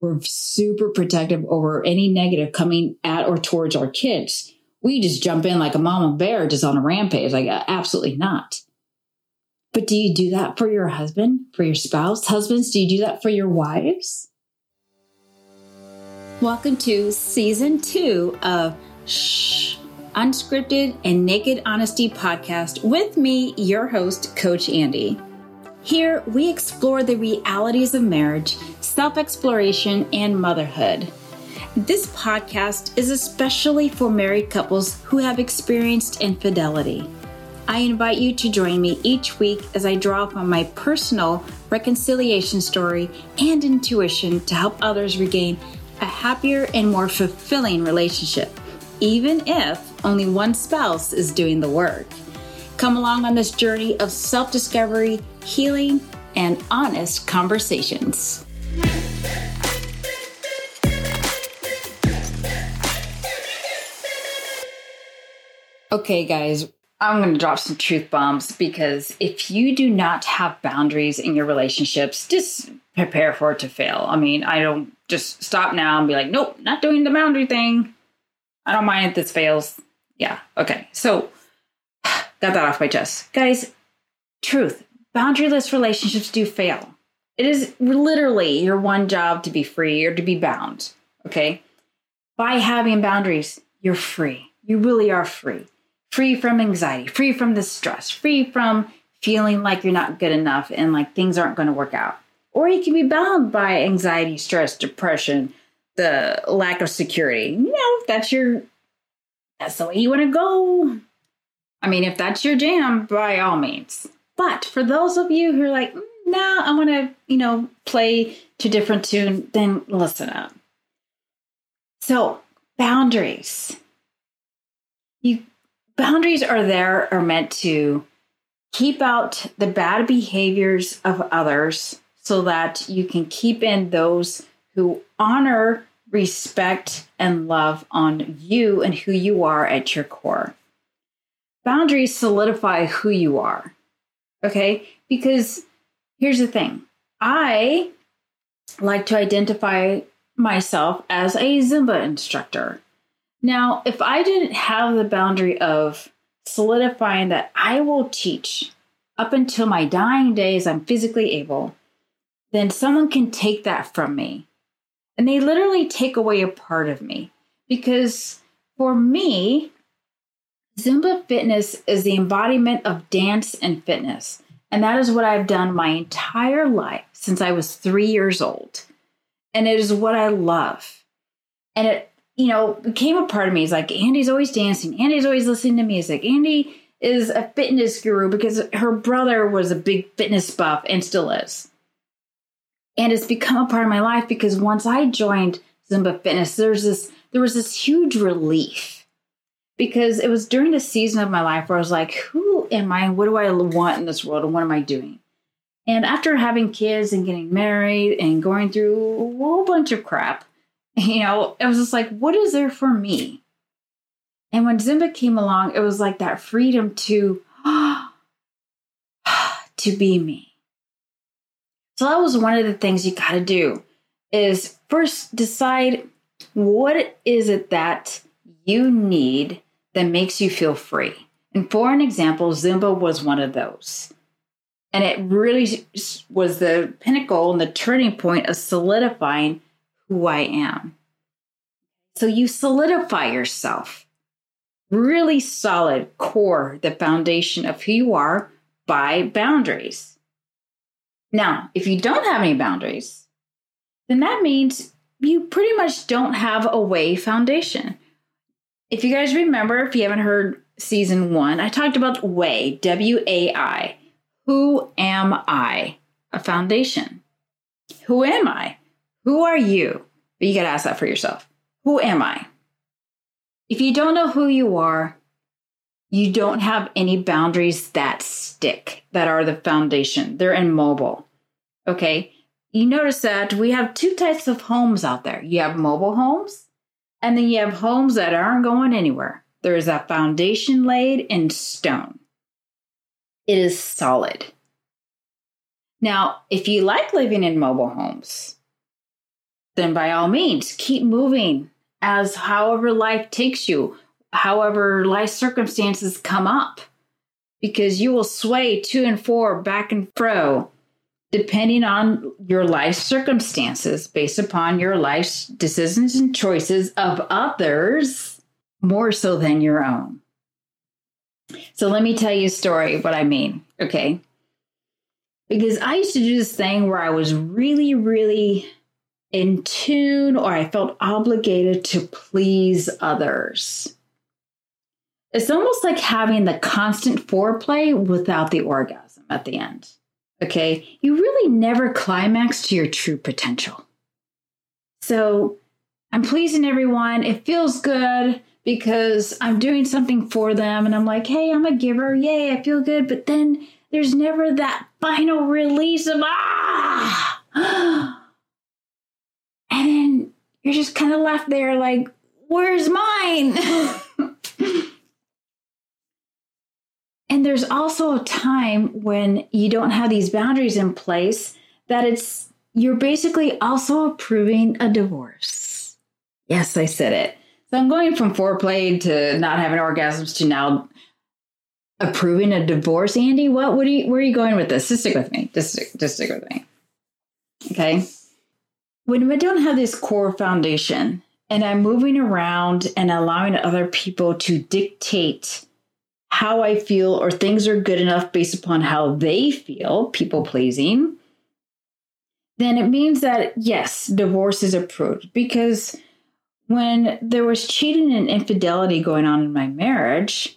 we're super protective over any negative coming at or towards our kids. We just jump in like a mama bear just on a rampage. Like, uh, absolutely not. But do you do that for your husband, for your spouse? Husbands, do you do that for your wives? Welcome to season two of Shh, Unscripted and Naked Honesty podcast with me, your host, Coach Andi. Here, we explore the realities of marriage, self exploration, and motherhood. This podcast is especially for married couples who have experienced infidelity. I invite you to join me each week as I draw from my personal reconciliation story and intuition to help others regain a happier and more fulfilling relationship, even if only one spouse is doing the work. Come along on this journey of self discovery, healing, and honest conversations. Okay, guys, I'm going to drop some truth bombs because if you do not have boundaries in your relationships, just prepare for it to fail. I mean, I don't just stop now and be like, nope, not doing the boundary thing. I don't mind if this fails. Yeah, okay. So, got that off my chest. Guys, truth boundaryless relationships do fail. It is literally your one job to be free or to be bound. Okay. By having boundaries, you're free. You really are free. Free from anxiety, free from the stress, free from feeling like you're not good enough and like things aren't going to work out. Or you can be bound by anxiety, stress, depression, the lack of security. You know, that's your that's the way you want to go. I mean, if that's your jam, by all means. But for those of you who are like, mm, nah, I want to, you know, play to different tune, then listen up. So, boundaries. You boundaries are there are meant to keep out the bad behaviors of others so that you can keep in those who honor, respect, and love on you and who you are at your core. Boundaries solidify who you are. Okay? Because here's the thing I like to identify myself as a Zumba instructor. Now, if I didn't have the boundary of solidifying that I will teach up until my dying days, I'm physically able, then someone can take that from me. And they literally take away a part of me. Because for me, Zumba fitness is the embodiment of dance and fitness. And that is what I've done my entire life since I was three years old. And it is what I love. And it, you know, became a part of me. It's like Andi's always dancing, Andi's always listening to music. Andi is a fitness guru because her brother was a big fitness buff and still is. And it's become a part of my life because once I joined Zumba Fitness, there's this there was this huge relief because it was during the season of my life where I was like, who am I? What do I want in this world? And what am I doing? And after having kids and getting married and going through a whole bunch of crap, you know, it was just like, what is there for me? And when Zumba came along, it was like that freedom to to be me. So that was one of the things you got to do is first decide what is it that you need that makes you feel free. And for an example, Zumba was one of those. And it really was the pinnacle and the turning point of solidifying who I am. So you solidify yourself, really solid core, the foundation of who you are by boundaries. Now, if you don't have any boundaries, then that means you pretty much don't have a way foundation. If you guys remember, if you haven't heard season one, I talked about way, W A I. Who am I? A foundation. Who am I? Who are you? But you got to ask that for yourself. Who am I? If you don't know who you are, you don't have any boundaries that stick, that are the foundation. They're immobile. Okay. You notice that we have two types of homes out there. You have mobile homes and then you have homes that aren't going anywhere. There is a foundation laid in stone. It is solid. Now, if you like living in mobile homes, then by all means, keep moving as however life takes you, however life circumstances come up, because you will sway to and fro, back and fro, depending on your life circumstances, based upon your life's decisions and choices of others, more so than your own. So let me tell you a story what I mean, okay? Because I used to do this thing where I was really, really in tune or I felt obligated to please others. It's almost like having the constant foreplay without the orgasm at the end. Okay. You really never climax to your true potential. So I'm pleasing everyone. It feels good because I'm doing something for them and I'm like, hey, I'm a giver. Yay, I feel good. But then there's never that final release of ah. And then you're just kind of left there like, where's mine? and there's also a time when you don't have these boundaries in place that it's you're basically also approving a divorce. Yes, I said it. So I'm going from foreplay to not having orgasms to now approving a divorce, Andi? What? What are you? Where are you going with this? Just stick with me. Just just stick with me. Okay. When we don't have this core foundation, and I'm moving around and allowing other people to dictate how I feel or things are good enough based upon how they feel, people pleasing, then it means that yes, divorce is approved because when there was cheating and infidelity going on in my marriage,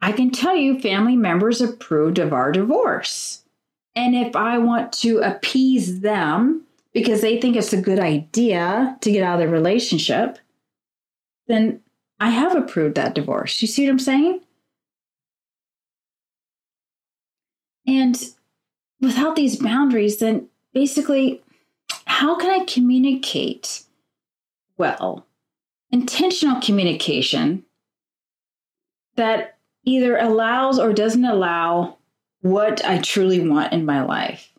I can tell you family members approved of our divorce. And if I want to appease them because they think it's a good idea to get out of the relationship, then I have approved that divorce. You see what I'm saying? And without these boundaries, then basically, how can I communicate well? Intentional communication that either allows or doesn't allow what I truly want in my life.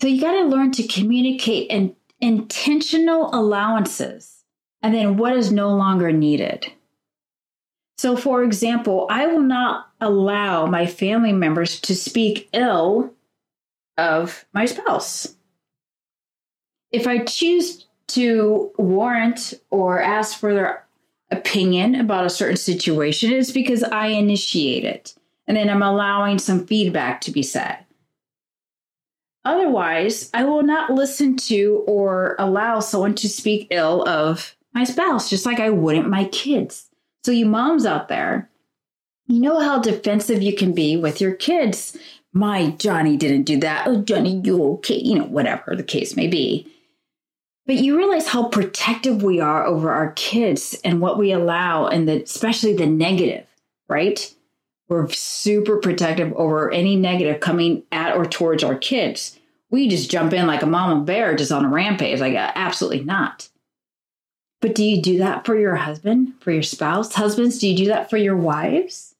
So you got to learn to communicate in intentional allowances and then what is no longer needed. So, for example, I will not allow my family members to speak ill of my spouse. If I choose to warrant or ask for their opinion about a certain situation it's because I initiate it. And then I'm allowing some feedback to be said. Otherwise, I will not listen to or allow someone to speak ill of my spouse, just like I wouldn't my kids. So, you moms out there, you know how defensive you can be with your kids. My Johnny didn't do that. Oh, Johnny, you okay? You know, whatever the case may be. But you realize how protective we are over our kids and what we allow, and the, especially the negative, right? We're super protective over any negative coming at or towards our kids. We just jump in like a mama bear just on a rampage. Like, uh, absolutely not. But do you do that for your husband, for your spouse? Husbands, do you do that for your wives?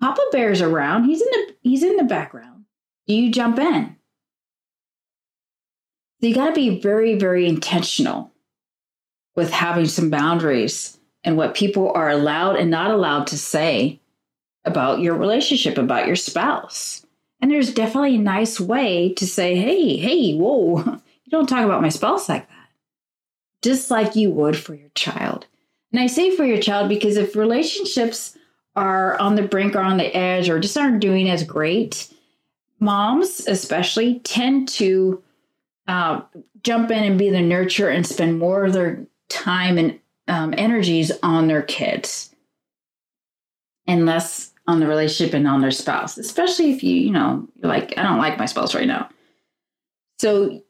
Papa Bear's around. He's in the he's in the background. Do you jump in? So you got to be very, very intentional with having some boundaries and what people are allowed and not allowed to say about your relationship, about your spouse. And there's definitely a nice way to say, hey, hey, whoa, you don't talk about my spouse like that. Just like you would for your child. And I say for your child because if relationships are on the brink or on the edge or just aren't doing as great, moms especially tend to uh, jump in and be the nurturer and spend more of their time and um, energies on their kids and less on the relationship and on their spouse, especially if you, you know, you're like, I don't like my spouse right now. So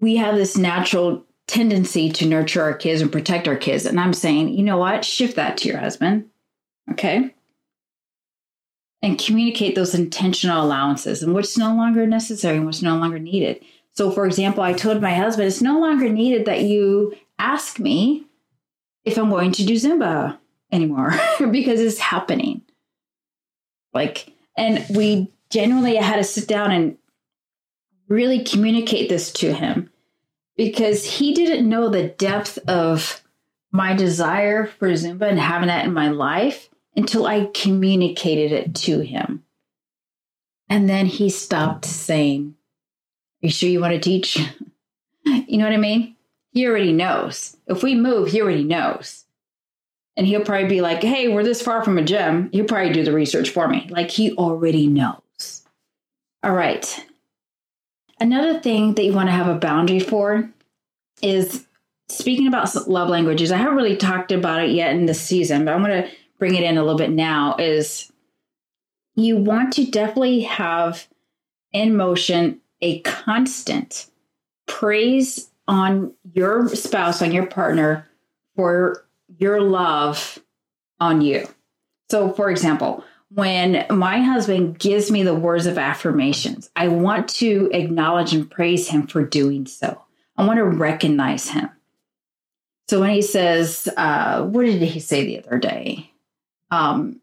we have this natural tendency to nurture our kids and protect our kids. And I'm saying, you know what? Shift that to your husband. Okay. And communicate those intentional allowances and what's no longer necessary and what's no longer needed. So, for example, I told my husband, it's no longer needed that you ask me if I'm going to do Zumba anymore because it's happening. Like, and we genuinely had to sit down and really communicate this to him because he didn't know the depth of my desire for Zumba and having that in my life until I communicated it to him. And then he stopped saying, Are you sure you want to teach? you know what I mean? He already knows. If we move, he already knows. And he'll probably be like, Hey, we're this far from a gym. He'll probably do the research for me. Like he already knows. All right. Another thing that you want to have a boundary for is speaking about love languages. I haven't really talked about it yet in this season, but I'm going to bring it in a little bit now. Is you want to definitely have in motion a constant praise on your spouse, on your partner for your love on you. So, for example, when my husband gives me the words of affirmations, I want to acknowledge and praise him for doing so. I want to recognize him. So when he says, uh, what did he say the other day? Um,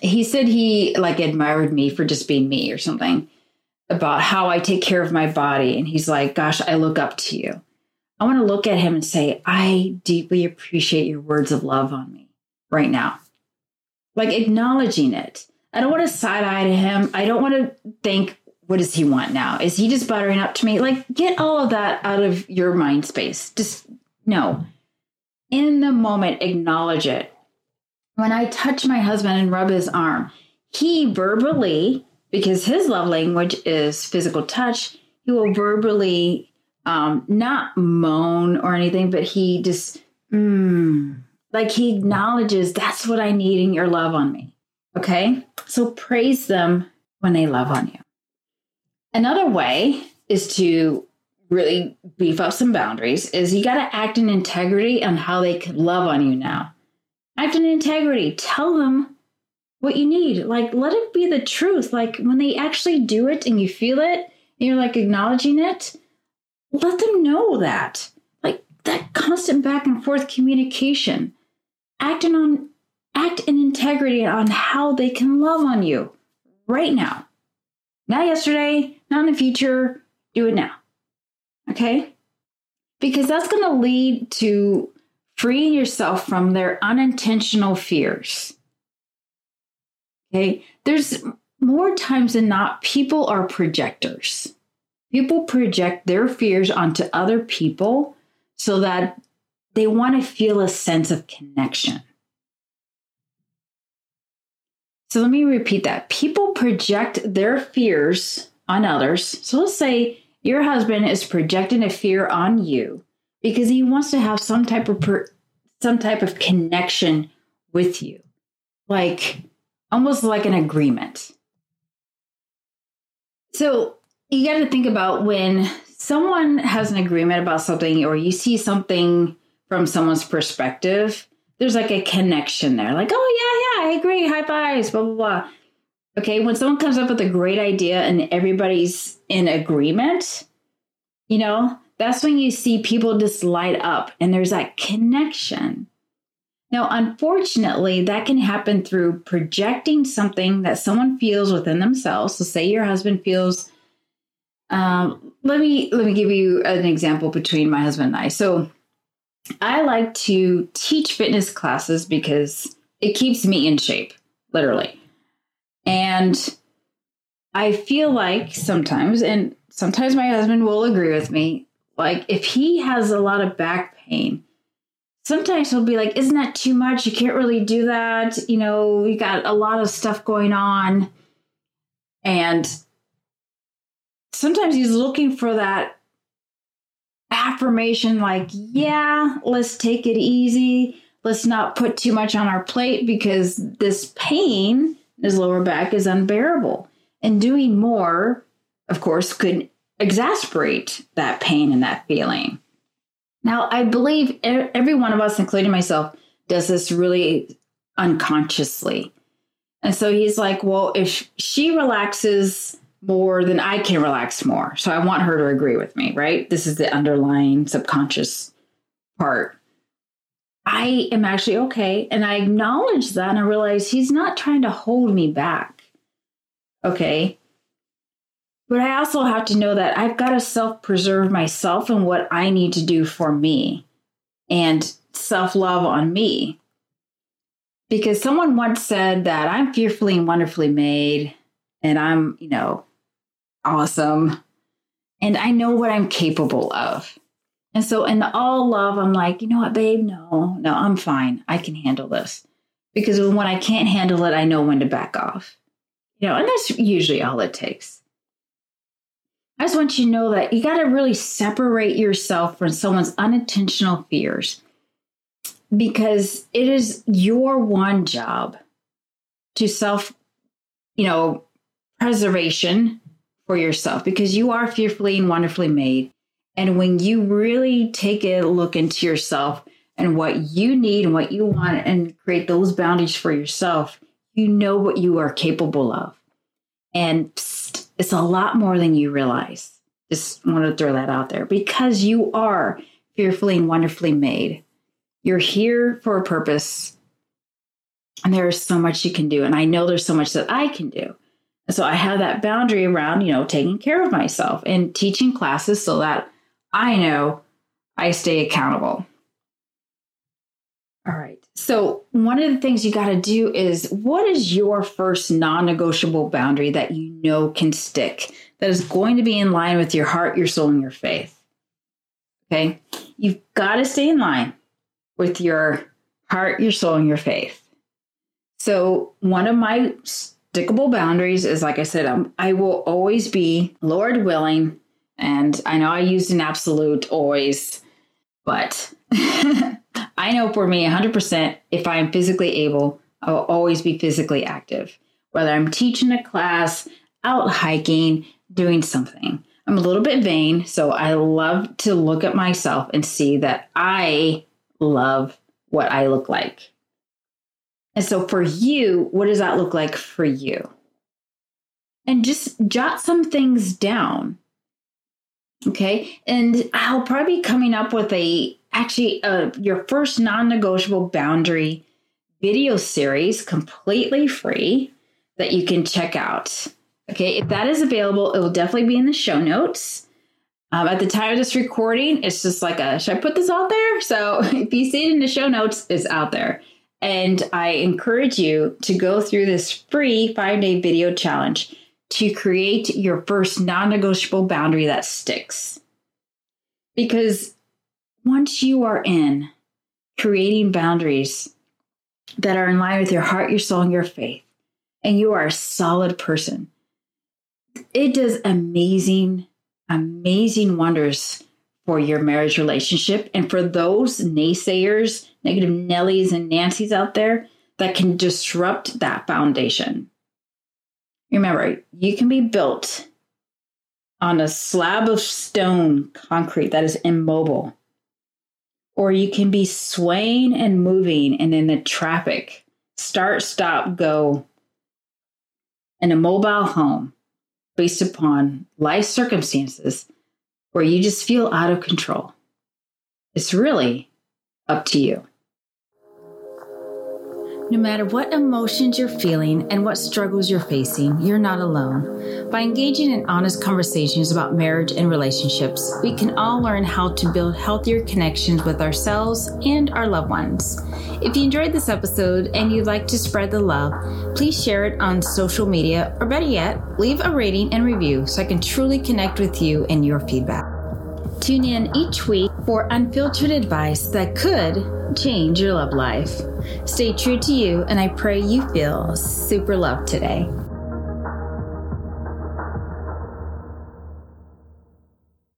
he said he like admired me for just being me or something about how I take care of my body. And he's like, gosh, I look up to you. I want to look at him and say, I deeply appreciate your words of love on me right now like acknowledging it. I don't want to side eye to him. I don't want to think, what does he want now? Is he just buttering up to me? Like, get all of that out of your mind space. Just no. In the moment, acknowledge it. When I touch my husband and rub his arm, he verbally, because his love language is physical touch, he will verbally um, not moan or anything, but he just, mm, like he acknowledges that's what I need in your love on me. Okay. So praise them when they love on you. Another way is to really beef up some boundaries is you got to act in integrity on how they can love on you now. Act in integrity. Tell them what you need. Like let it be the truth. Like when they actually do it and you feel it and you're like acknowledging it, let them know that. Like that constant back and forth communication acting on act in integrity on how they can love on you right now. Not yesterday, not in the future, do it now. Okay? Because that's going to lead to freeing yourself from their unintentional fears. Okay? There's more times than not, people are projectors. People project their fears onto other people so that they want to feel a sense of connection. So let me repeat that. People project their fears on others. So let's say your husband is projecting a fear on you because he wants to have some type of per, some type of connection with you. Like almost like an agreement. So you got to think about when someone has an agreement about something or you see something from someone's perspective, there's like a connection there. Like, oh, yeah, yeah, I agree. High fives, blah, blah, blah. Okay. When someone comes up with a great idea and everybody's in agreement, you know, that's when you see people just light up and there's that connection. Now, unfortunately, that can happen through projecting something that someone feels within themselves. So, say your husband feels. Um, let me let me give you an example between my husband and I. So, I like to teach fitness classes because it keeps me in shape, literally. And I feel like sometimes, and sometimes my husband will agree with me, like if he has a lot of back pain, sometimes he'll be like, Isn't that too much? You can't really do that. You know, you got a lot of stuff going on. And sometimes he's looking for that affirmation like, yeah, let's take it easy. Let's not put too much on our plate because this pain in his lower back is unbearable. And doing more, of course, could exasperate that pain and that feeling. Now, I believe every one of us, including myself, does this really unconsciously. And so he's like, well, if she relaxes more, then I can relax more. So I want her to agree with me, right? This is the underlying subconscious part. I am actually okay. And I acknowledge that and I realize he's not trying to hold me back. Okay. But I also have to know that I've got to self preserve myself and what I need to do for me and self love on me. Because someone once said that I'm fearfully and wonderfully made and I'm, you know, awesome and I know what I'm capable of. And so, in all love, I'm like, you know what, babe? No, no, I'm fine. I can handle this. Because when I can't handle it, I know when to back off. You know, and that's usually all it takes. I just want you to know that you got to really separate yourself from someone's unintentional fears because it is your one job to self, you know, preservation for yourself because you are fearfully and wonderfully made. And when you really take a look into yourself and what you need and what you want and create those boundaries for yourself, you know what you are capable of. And it's a lot more than you realize. Just want to throw that out there because you are fearfully and wonderfully made. You're here for a purpose, and there is so much you can do. And I know there's so much that I can do. So I have that boundary around, you know, taking care of myself and teaching classes so that I know I stay accountable. All right. So, one of the things you got to do is what is your first non negotiable boundary that you know can stick, that is going to be in line with your heart, your soul, and your faith? Okay. You've got to stay in line with your heart, your soul, and your faith. So, one of my stickable boundaries is like I said, um, I will always be, Lord willing, and I know I used an absolute always, but I know for me, 100%, if I am physically able, I will always be physically active. Whether I'm teaching a class, out hiking, doing something. I'm a little bit vain, so I love to look at myself and see that I love what I look like. And so for you, what does that look like for you? And just jot some things down. Okay. And I'll probably be coming up with a actually uh, your first non-negotiable boundary video series completely free that you can check out. Okay, if that is available, it will definitely be in the show notes. Um, at the time of this recording, it's just like a should I put this out there? So if you see it in the show notes, it's out there. And I encourage you to go through this free five day video challenge to create your first non negotiable boundary that sticks. Because once you are in creating boundaries that are in line with your heart, your soul, and your faith, and you are a solid person, it does amazing, amazing wonders for your marriage relationship and for those naysayers, negative Nellies and Nancy's out there that can disrupt that foundation. Remember, you can be built on a slab of stone concrete that is immobile, or you can be swaying and moving and in the traffic, start, stop, go in a mobile home based upon life circumstances where you just feel out of control. It's really up to you. No matter what emotions you're feeling and what struggles you're facing, you're not alone. By engaging in honest conversations about marriage and relationships, we can all learn how to build healthier connections with ourselves and our loved ones. If you enjoyed this episode and you'd like to spread the love, please share it on social media, or better yet, leave a rating and review so I can truly connect with you and your feedback. Tune in each week for unfiltered advice that could change your love life. Stay true to you, and I pray you feel super loved today.